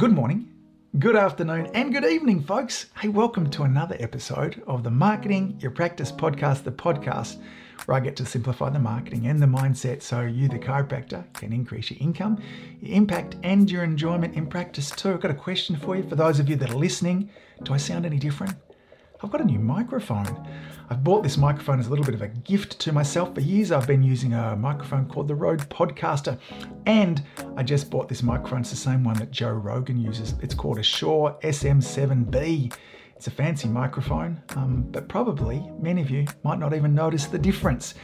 Good morning, good afternoon, and good evening, folks. Hey, welcome to another episode of the Marketing Your Practice podcast, the podcast where I get to simplify the marketing and the mindset so you, the chiropractor, can increase your income, your impact, and your enjoyment in practice too. I've got a question for you for those of you that are listening. Do I sound any different? I've got a new microphone. I've bought this microphone as a little bit of a gift to myself. For years, I've been using a microphone called the Rode Podcaster, and I just bought this microphone. It's the same one that Joe Rogan uses. It's called a Shure SM7B. It's a fancy microphone, um, but probably many of you might not even notice the difference.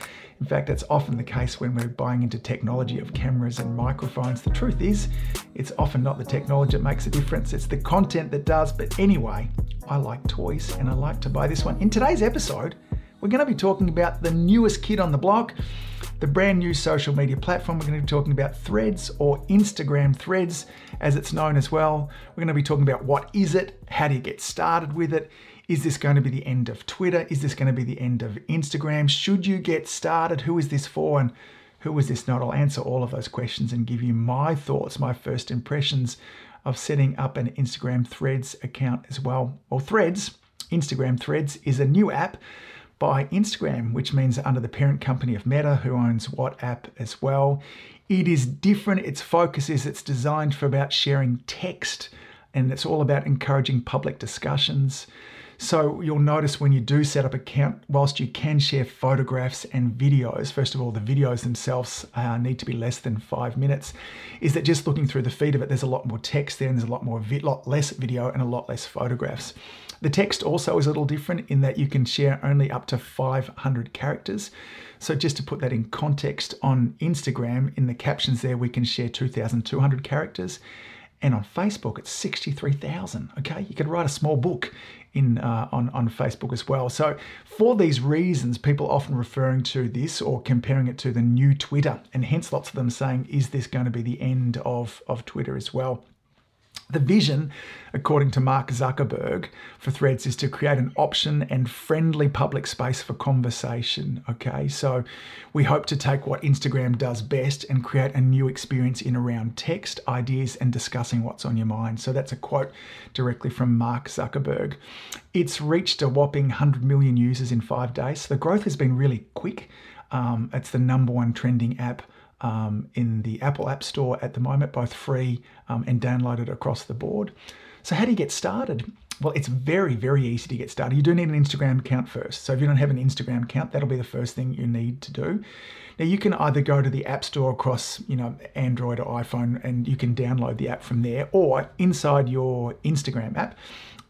In fact, that's often the case when we're buying into technology of cameras and microphones. The truth is, it's often not the technology that makes a difference, it's the content that does. But anyway, I like toys and I like to buy this one. In today's episode, we're going to be talking about the newest kid on the block, the brand new social media platform. We're going to be talking about Threads or Instagram Threads, as it's known as well. We're going to be talking about what is it, how do you get started with it, is this going to be the end of Twitter? Is this going to be the end of Instagram? Should you get started? Who is this for? And who is this not? I'll answer all of those questions and give you my thoughts, my first impressions of setting up an Instagram Threads account as well. Well, Threads, Instagram Threads, is a new app by Instagram, which means under the parent company of Meta, who owns WhatsApp as well. It is different. Its focus is it's designed for about sharing text and it's all about encouraging public discussions. So you'll notice when you do set up account, whilst you can share photographs and videos, first of all, the videos themselves uh, need to be less than five minutes, is that just looking through the feed of it, there's a lot more text there and there's a lot more, vi- lot less video and a lot less photographs. The text also is a little different in that you can share only up to 500 characters. So just to put that in context, on Instagram, in the captions there, we can share 2,200 characters. And on Facebook, it's 63,000. Okay, you could write a small book in uh, on on Facebook as well. So for these reasons, people often referring to this or comparing it to the new Twitter, and hence lots of them saying, "Is this going to be the end of of Twitter as well?" The vision, according to Mark Zuckerberg, for Threads is to create an option and friendly public space for conversation. Okay, so we hope to take what Instagram does best and create a new experience in around text, ideas, and discussing what's on your mind. So that's a quote directly from Mark Zuckerberg. It's reached a whopping 100 million users in five days. So the growth has been really quick. Um, it's the number one trending app um, in the Apple App Store at the moment, both free um, and downloaded across the board. So, how do you get started? Well, it's very, very easy to get started. You do need an Instagram account first. So, if you don't have an Instagram account, that'll be the first thing you need to do. Now, you can either go to the App Store across, you know, Android or iPhone, and you can download the app from there, or inside your Instagram app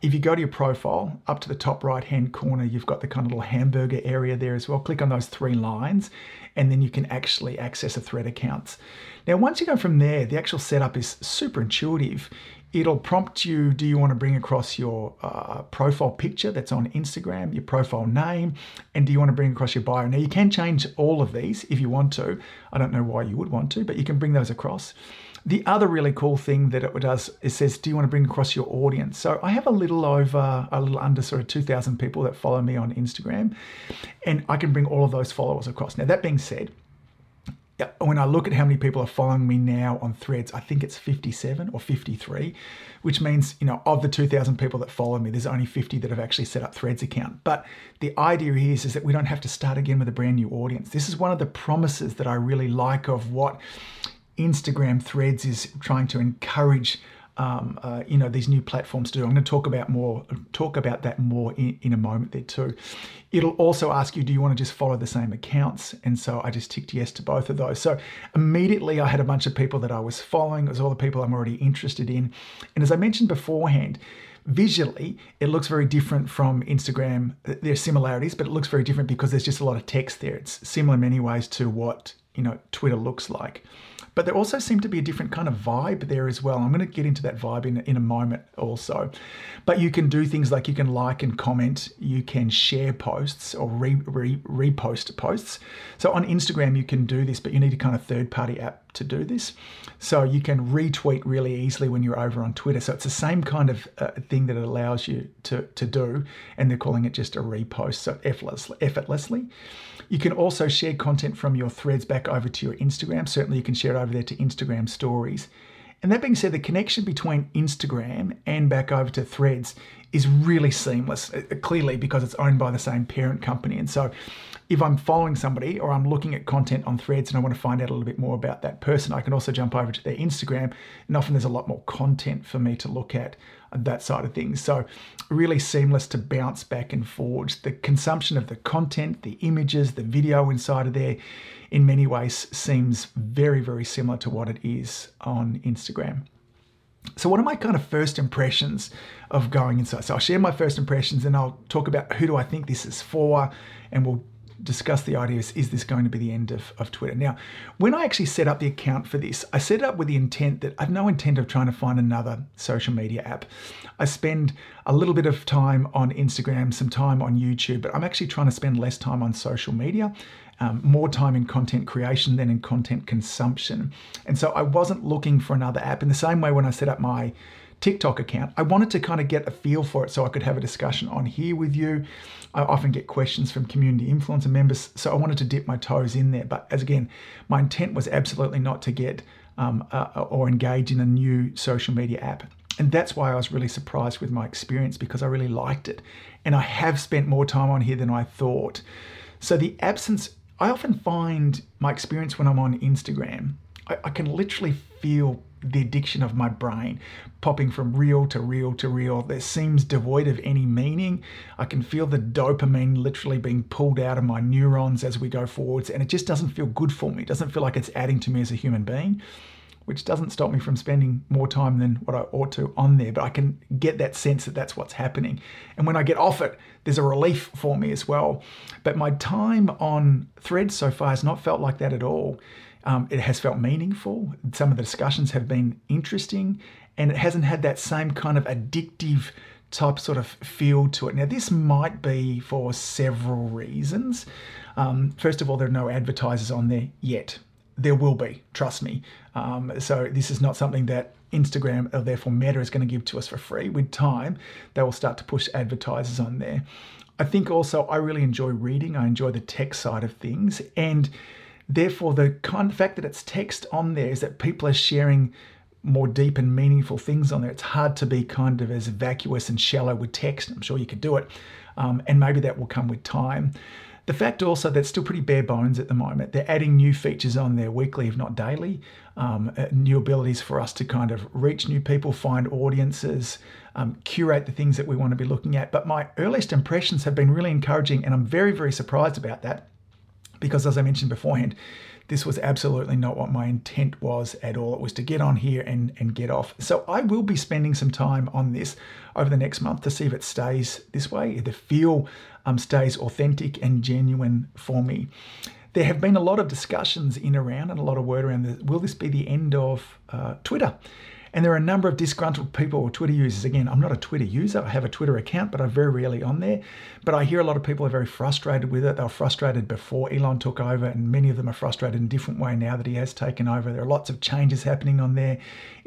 if you go to your profile, up to the top right hand corner, you've got the kind of little hamburger area there as well. Click on those three lines, and then you can actually access a thread account. Now, once you go from there, the actual setup is super intuitive. It'll prompt you do you want to bring across your uh, profile picture that's on Instagram, your profile name, and do you want to bring across your bio? Now, you can change all of these if you want to. I don't know why you would want to, but you can bring those across. The other really cool thing that it does is says, do you want to bring across your audience? So I have a little over, a little under sort of 2,000 people that follow me on Instagram, and I can bring all of those followers across. Now, that being said, uh, when I look at how many people are following me now on threads, I think it's 57 or 53, which means, you know, of the 2,000 people that follow me, there's only 50 that have actually set up threads account. But the idea is, is that we don't have to start again with a brand new audience. This is one of the promises that I really like of what Instagram Threads is trying to encourage um, uh, you know these new platforms to do. I'm going to talk about more talk about that more in, in, a moment there too. It'll also ask you, do you want to just follow the same accounts? And so I just ticked yes to both of those. So immediately I had a bunch of people that I was following. It was all the people I'm already interested in. And as I mentioned beforehand, visually it looks very different from Instagram. There are similarities, but it looks very different because there's just a lot of text there. It's similar in many ways to what you know Twitter looks like. But there also seemed to be a different kind of vibe there as well. I'm going to get into that vibe in, in a moment also. But you can do things like you can like and comment, you can share posts or re, re, repost posts. So on Instagram, you can do this, but you need a kind of third party app to do this. So you can retweet really easily when you're over on Twitter. So it's the same kind of uh, thing that it allows you to, to do. And they're calling it just a repost, so effortlessly. effortlessly. You can also share content from your threads back over to your Instagram. Certainly, you can share it over there to Instagram stories. And that being said, the connection between Instagram and back over to Threads is really seamless, uh, clearly because it's owned by the same parent company. And so if I'm following somebody or I'm looking at content on threads and I want to find out a little bit more about that person, I can also jump over to their Instagram. And often there's a lot more content for me to look at that side of things. So, really seamless to bounce back and forwards. The consumption of the content, the images, the video inside of there, in many ways seems very, very similar to what it is on Instagram. So, what are my kind of first impressions of going inside? So, I'll share my first impressions and I'll talk about who do I think this is for, and we'll discuss the idea is, is this going to be the end of, of Twitter? Now, when I actually set up the account for this, I set it up with the intent that I have no intent of trying to find another social media app. I spend a little bit of time on Instagram, some time on YouTube, but I'm actually trying to spend less time on social media. Um, more time in content creation than in content consumption. And so I wasn't looking for another app in the same way when I set up my TikTok account. I wanted to kind of get a feel for it so I could have a discussion on here with you. I often get questions from community influencer members, so I wanted to dip my toes in there. But as again, my intent was absolutely not to get um, uh, or engage in a new social media app. And that's why I was really surprised with my experience because I really liked it. And I have spent more time on here than I thought. So the absence, I often find my experience when I'm on Instagram, I, I can literally feel the addiction of my brain, popping from reel to reel to reel that seems devoid of any meaning. I can feel the dopamine literally being pulled out of my neurons as we go forwards, and it just doesn't feel good for me. It doesn't feel like it's adding to me as a human being, which doesn't stop me from spending more time than what I ought to on there. But I can get that sense that that's what's happening. And when I get off it, there's a relief for me as well. But my time on threads so far has not felt like that at all. Um, it has felt meaningful. Some of the discussions have been interesting, and it hasn't had that same kind of addictive type sort of feel to it. Now, this might be for several reasons. Um, first of all, there are no advertisers on there yet. There will be, trust me. Um, so, this is not something that Instagram or therefore Meta is going to give to us for free. With time, they will start to push advertisers on there. I think also I really enjoy reading, I enjoy the tech side of things. And Therefore, the kind of fact that it's text on there is that people are sharing more deep and meaningful things on there. It's hard to be kind of as vacuous and shallow with text. I'm sure you could do it. Um, and maybe that will come with time. The fact also that it's still pretty bare bones at the moment. They're adding new features on there weekly, if not daily. Um, uh, new abilities for us to kind of reach new people, find audiences, um, curate the things that we want to be looking at. But my earliest impressions have been really encouraging, and I'm very, very surprised about that because as I mentioned beforehand, this was absolutely not what my intent was at all. It was to get on here and, and get off. So I will be spending some time on this over the next month to see if it stays this way, if the feel um, stays authentic and genuine for me. There have been a lot of discussions in around and a lot of word around this. Will this be the end of uh, Twitter? And there are a number of disgruntled people or Twitter users. Again, I'm not a Twitter user. I have a Twitter account, but I'm very rarely on there. But I hear a lot of people are very frustrated with it. They were frustrated before Elon took over, and many of them are frustrated in a different way now that he has taken over. There are lots of changes happening on there.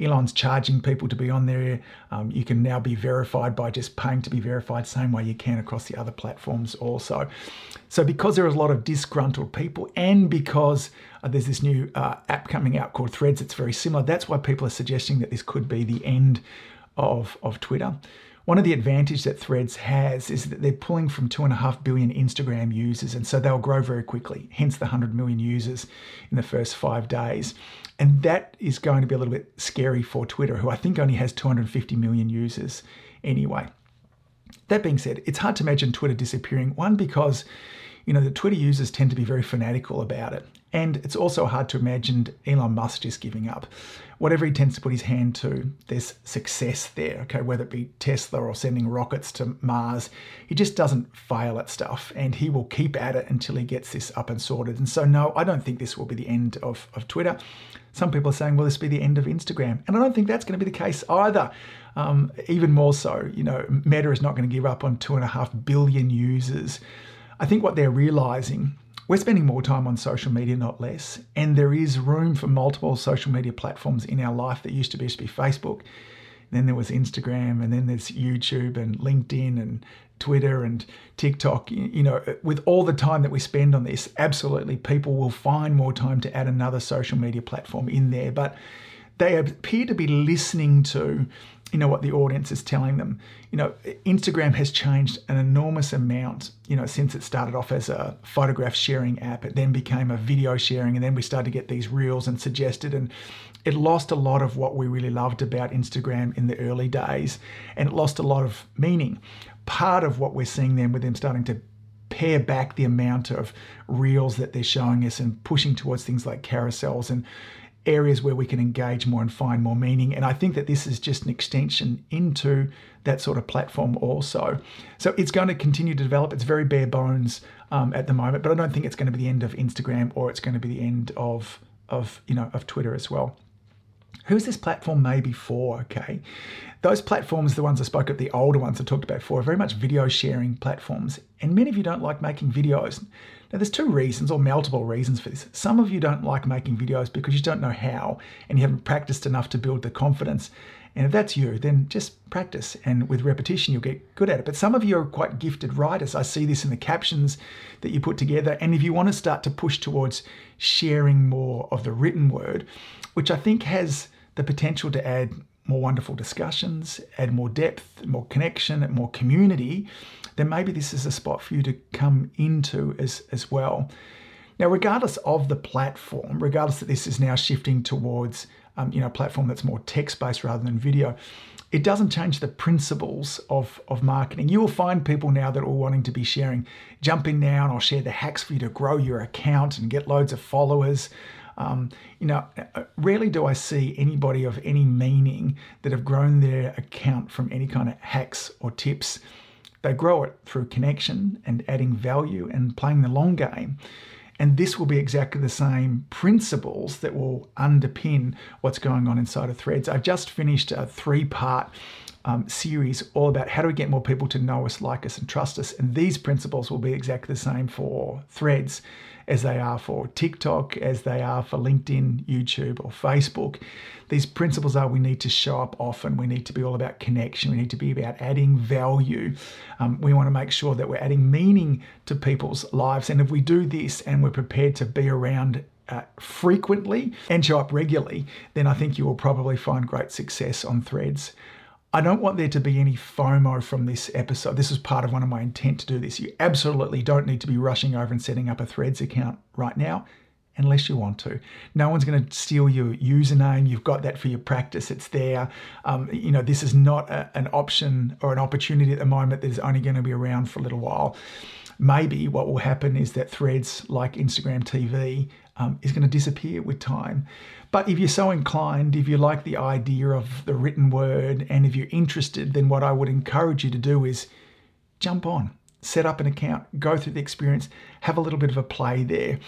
Elon's charging people to be on there. Um, you can now be verified by just paying to be verified, same way you can across the other platforms also. So because there are a lot of disgruntled people, and because uh, there's this new uh, app coming out called Threads. It's very similar. That's why people are suggesting that this could be the end of, of Twitter. One of the advantages that Threads has is that they're pulling from two and a half billion Instagram users, and so they'll grow very quickly, hence the 100 million users in the first five days. And that is going to be a little bit scary for Twitter, who I think only has 250 million users anyway. That being said, it's hard to imagine Twitter disappearing. One, because you know, the Twitter users tend to be very fanatical about it. And it's also hard to imagine Elon Musk just giving up. Whatever he tends to put his hand to, there's success there, okay, whether it be Tesla or sending rockets to Mars. He just doesn't fail at stuff and he will keep at it until he gets this up and sorted. And so, no, I don't think this will be the end of, of Twitter. Some people are saying, will this be the end of Instagram? And I don't think that's going to be the case either. Um, even more so, you know, Meta is not going to give up on two and a half billion users. I think what they're realizing, we're spending more time on social media, not less. And there is room for multiple social media platforms in our life that used to be, used to be Facebook. Then there was Instagram, and then there's YouTube and LinkedIn and Twitter and TikTok. You know, uh, with all the time that we spend on this, absolutely people will find more time to add another social media platform in there. But they appear to be listening to you know what the audience is telling them. You know instagram has changed an enormous amount you know since it started off as a photograph sharing app. It then became a video sharing and then we started to get these reels and suggested and it lost a lot of what we really loved about instagram in the early days and it lost a lot of meaning. Part of what we're seeing then with them starting to pare back the amount of reels that they're showing us and pushing towards things like carousels and areas where we can engage more and find more meaning. And I think that this is just an extension into that sort of platform also. So it's going to continue to develop. It's very bare bones um, at the moment, but I don't think it's going to be the end of Instagram or it's going to be the end of of you know of Twitter as well. Who's this platform maybe for? Okay, those platforms, the ones I spoke of, the older ones I talked about before, are very much video sharing platforms, and many of you don't like making videos. Now, there's two reasons or multiple reasons for this. Some of you don't like making videos because you don't know how and you haven't practiced enough to build the confidence. And if that's you, then just practice. And with repetition, you'll get good at it. But some of you are quite gifted writers. I see this in the captions that you put together. And if you want to start to push towards sharing more of the written word, which I think has the potential to add more wonderful discussions, add more depth, more connection, more community, then maybe this is a spot for you to come into as, as well. Now, regardless of the platform, regardless that this is now shifting towards um, you know platform that's more text-based rather than video, it doesn't change the principles of, of marketing. You will find people now that are wanting to be sharing. Jump in now and I'll share the hacks for you to grow your account and get loads of followers. Um, you know, uh, rarely do I see anybody of any meaning that have grown their account from any kind of hacks or tips. They grow it through connection and adding value and playing the long game. And this will be exactly the same principles that will underpin what's going on inside of Threads. I've just finished a three part um, series all about how do we get more people to know us, like us, and trust us. And these principles will be exactly the same for Threads as they are for TikTok, as they are for LinkedIn, YouTube, or Facebook. These principles are we need to show up often, we need to be all about connection, we need to be about adding value. Um, we want to make sure that we're adding meaning to people's lives. And if we do this and we're prepared to be around uh, frequently and show up regularly, then I think you will probably find great success on threads. I don't want there to be any FOMO from this episode. This is part of one of my intent to do this. You absolutely don't need to be rushing over and setting up a Threads account right now unless you want to. No one's going to steal your username. You've got that for your practice. It's there. Um, you know, this is not a, an option or an opportunity at the moment that is only going to be around for a little while. Maybe what will happen is that threads like Instagram TV um, is going to disappear with time. But if you're so inclined, if you like the idea of the written word, and if you're interested, then what I would encourage you to do is jump on, set up an account, go through the experience, have a little bit of a play there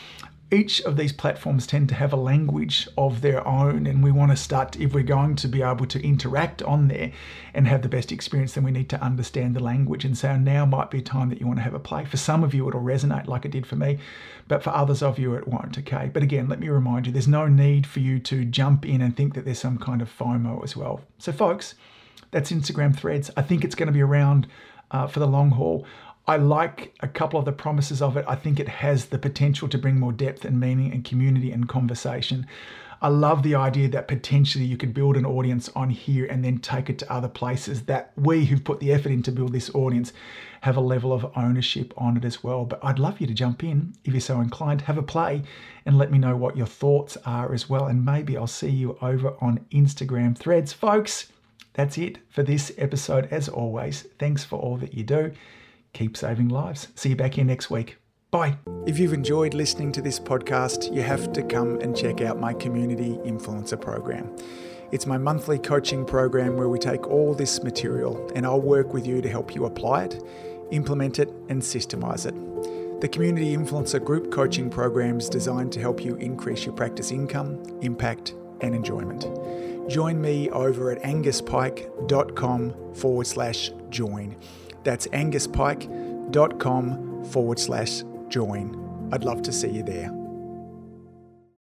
each of these platforms tend to have a language of their own and we want to start if we're going to be able to interact on there and have the best experience then we need to understand the language. And so now might be a time that you want to have a play. For some of you it'll resonate like it did for me but for others of you it won't okay? But again let me remind you there's no need for you to jump in and think that there's some kind of fomo as well. So folks that's instagram threads. I think it's going to be around uh, for the long haul I like a couple of the promises of it. I think it has the potential to bring more depth and meaning and community and conversation. I love the idea that potentially you could build an audience on here and then take it to other places that we who've put the effort in to build this audience have a level of ownership on it as well. But I'd love you to jump in if you're so inclined, have a play and let me know what your thoughts are as well. And maybe I'll see you over on Instagram threads. Folks, that's it for this episode. As always, thanks for all that you do keep saving lives. See you back here next week. Bye. If you've enjoyed listening to this podcast, you have to come and check out my Community Influencer Program. It's my monthly coaching program where we take all this material and I'll work with you to help you apply it, implement it, and systemize it. The Community Influencer Group Coaching Program is designed to help you increase your practice income, impact, and enjoyment. Join me over at anguspyke.com forward slash join. That's anguspyke.com forward slash join. I'd love to see you there.